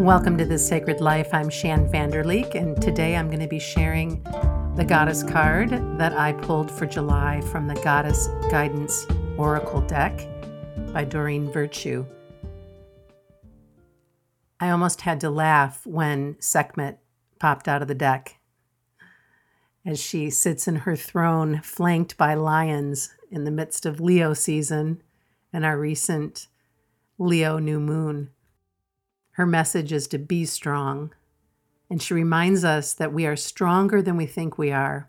Welcome to the Sacred Life. I'm Shan Vanderleek, and today I'm going to be sharing the Goddess card that I pulled for July from the Goddess Guidance Oracle deck by Doreen Virtue. I almost had to laugh when Sekhmet popped out of the deck as she sits in her throne, flanked by lions in the midst of Leo season and our recent Leo new moon. Her message is to be strong, and she reminds us that we are stronger than we think we are,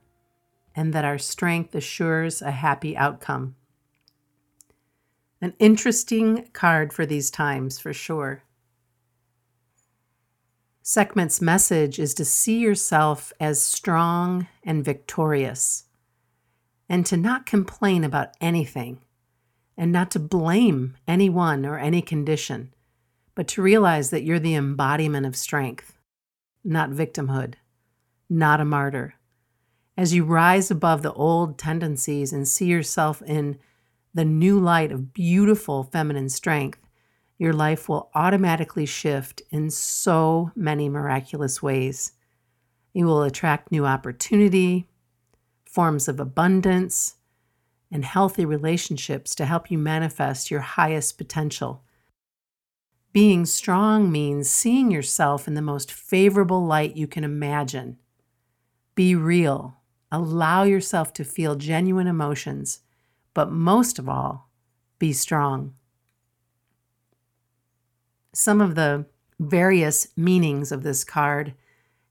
and that our strength assures a happy outcome. An interesting card for these times, for sure. Sekhmet's message is to see yourself as strong and victorious, and to not complain about anything, and not to blame anyone or any condition but to realize that you're the embodiment of strength, not victimhood, not a martyr. As you rise above the old tendencies and see yourself in the new light of beautiful feminine strength, your life will automatically shift in so many miraculous ways. You will attract new opportunity, forms of abundance, and healthy relationships to help you manifest your highest potential being strong means seeing yourself in the most favorable light you can imagine. Be real. Allow yourself to feel genuine emotions, but most of all, be strong. Some of the various meanings of this card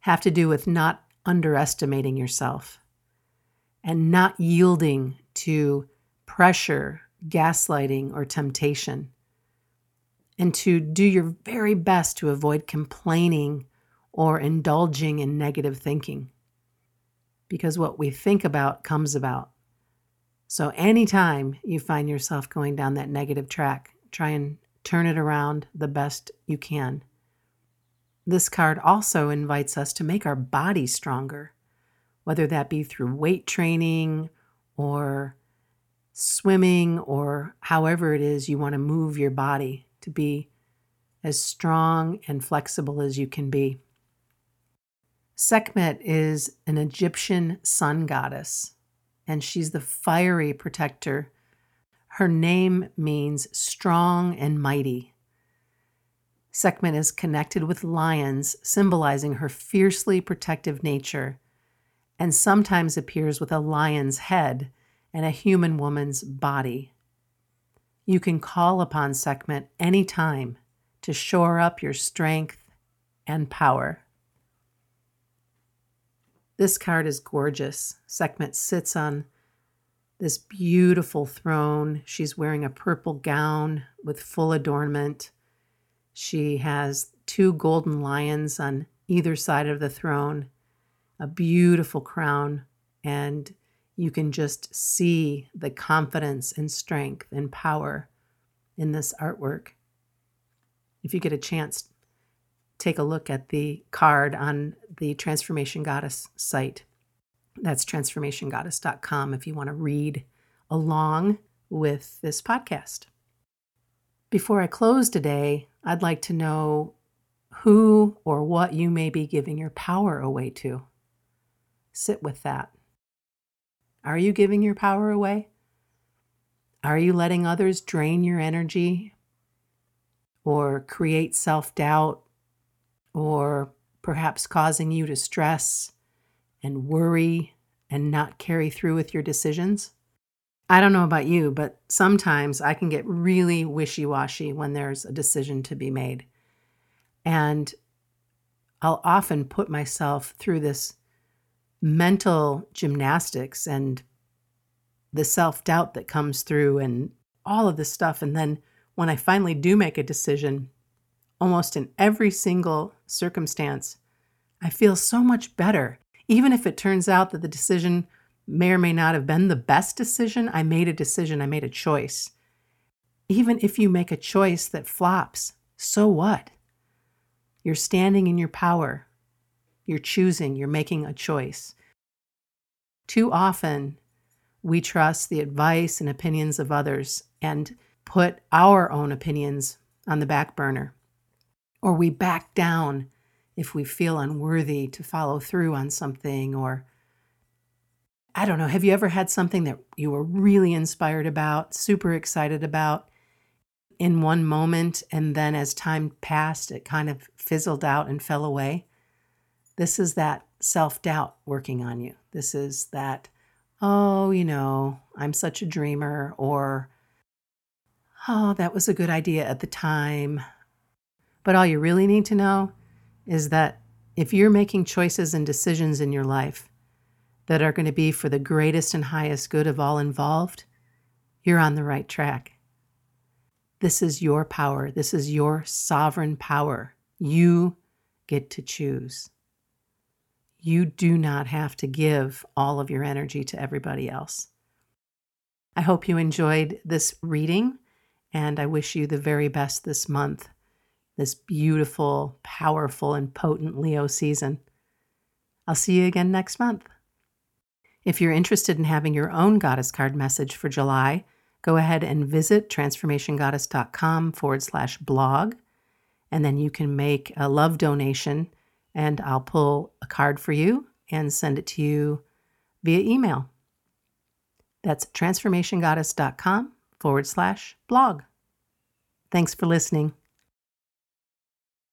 have to do with not underestimating yourself and not yielding to pressure, gaslighting, or temptation and to do your very best to avoid complaining or indulging in negative thinking. Because what we think about comes about. So, anytime you find yourself going down that negative track, try and turn it around the best you can. This card also invites us to make our body stronger, whether that be through weight training or swimming or however it is you want to move your body to be as strong and flexible as you can be. Sekhmet is an Egyptian sun goddess, and she's the fiery protector. Her name means strong and mighty. Sekhmet is connected with lions, symbolizing her fiercely protective nature, and sometimes appears with a lion's head and a human woman's body. You can call upon Sekhmet anytime to shore up your strength and power. This card is gorgeous. Sekhmet sits on this beautiful throne. She's wearing a purple gown with full adornment. She has two golden lions on either side of the throne, a beautiful crown, and you can just see the confidence and strength and power in this artwork. If you get a chance, take a look at the card on the Transformation Goddess site. That's transformationgoddess.com if you want to read along with this podcast. Before I close today, I'd like to know who or what you may be giving your power away to. Sit with that. Are you giving your power away? Are you letting others drain your energy or create self doubt or perhaps causing you to stress and worry and not carry through with your decisions? I don't know about you, but sometimes I can get really wishy washy when there's a decision to be made. And I'll often put myself through this mental gymnastics and the self doubt that comes through and all of this stuff. And then when I finally do make a decision, almost in every single circumstance, I feel so much better. Even if it turns out that the decision may or may not have been the best decision, I made a decision, I made a choice. Even if you make a choice that flops, so what? You're standing in your power. You're choosing, you're making a choice. Too often, we trust the advice and opinions of others and put our own opinions on the back burner. or we back down if we feel unworthy to follow through on something or I don't know, have you ever had something that you were really inspired about, super excited about in one moment and then as time passed it kind of fizzled out and fell away? This is that self-doubt working on you. This is that oh, you know, I'm such a dreamer or oh, that was a good idea at the time. But all you really need to know is that if you're making choices and decisions in your life that are going to be for the greatest and highest good of all involved, you're on the right track. This is your power. This is your sovereign power. You get to choose. You do not have to give all of your energy to everybody else. I hope you enjoyed this reading, and I wish you the very best this month this beautiful, powerful, and potent Leo season. I'll see you again next month. If you're interested in having your own goddess card message for July, go ahead and visit transformationgoddess.com forward slash blog, and then you can make a love donation, and I'll pull a card for you and send it to you via email. That's transformationgoddess.com forward slash blog. Thanks for listening.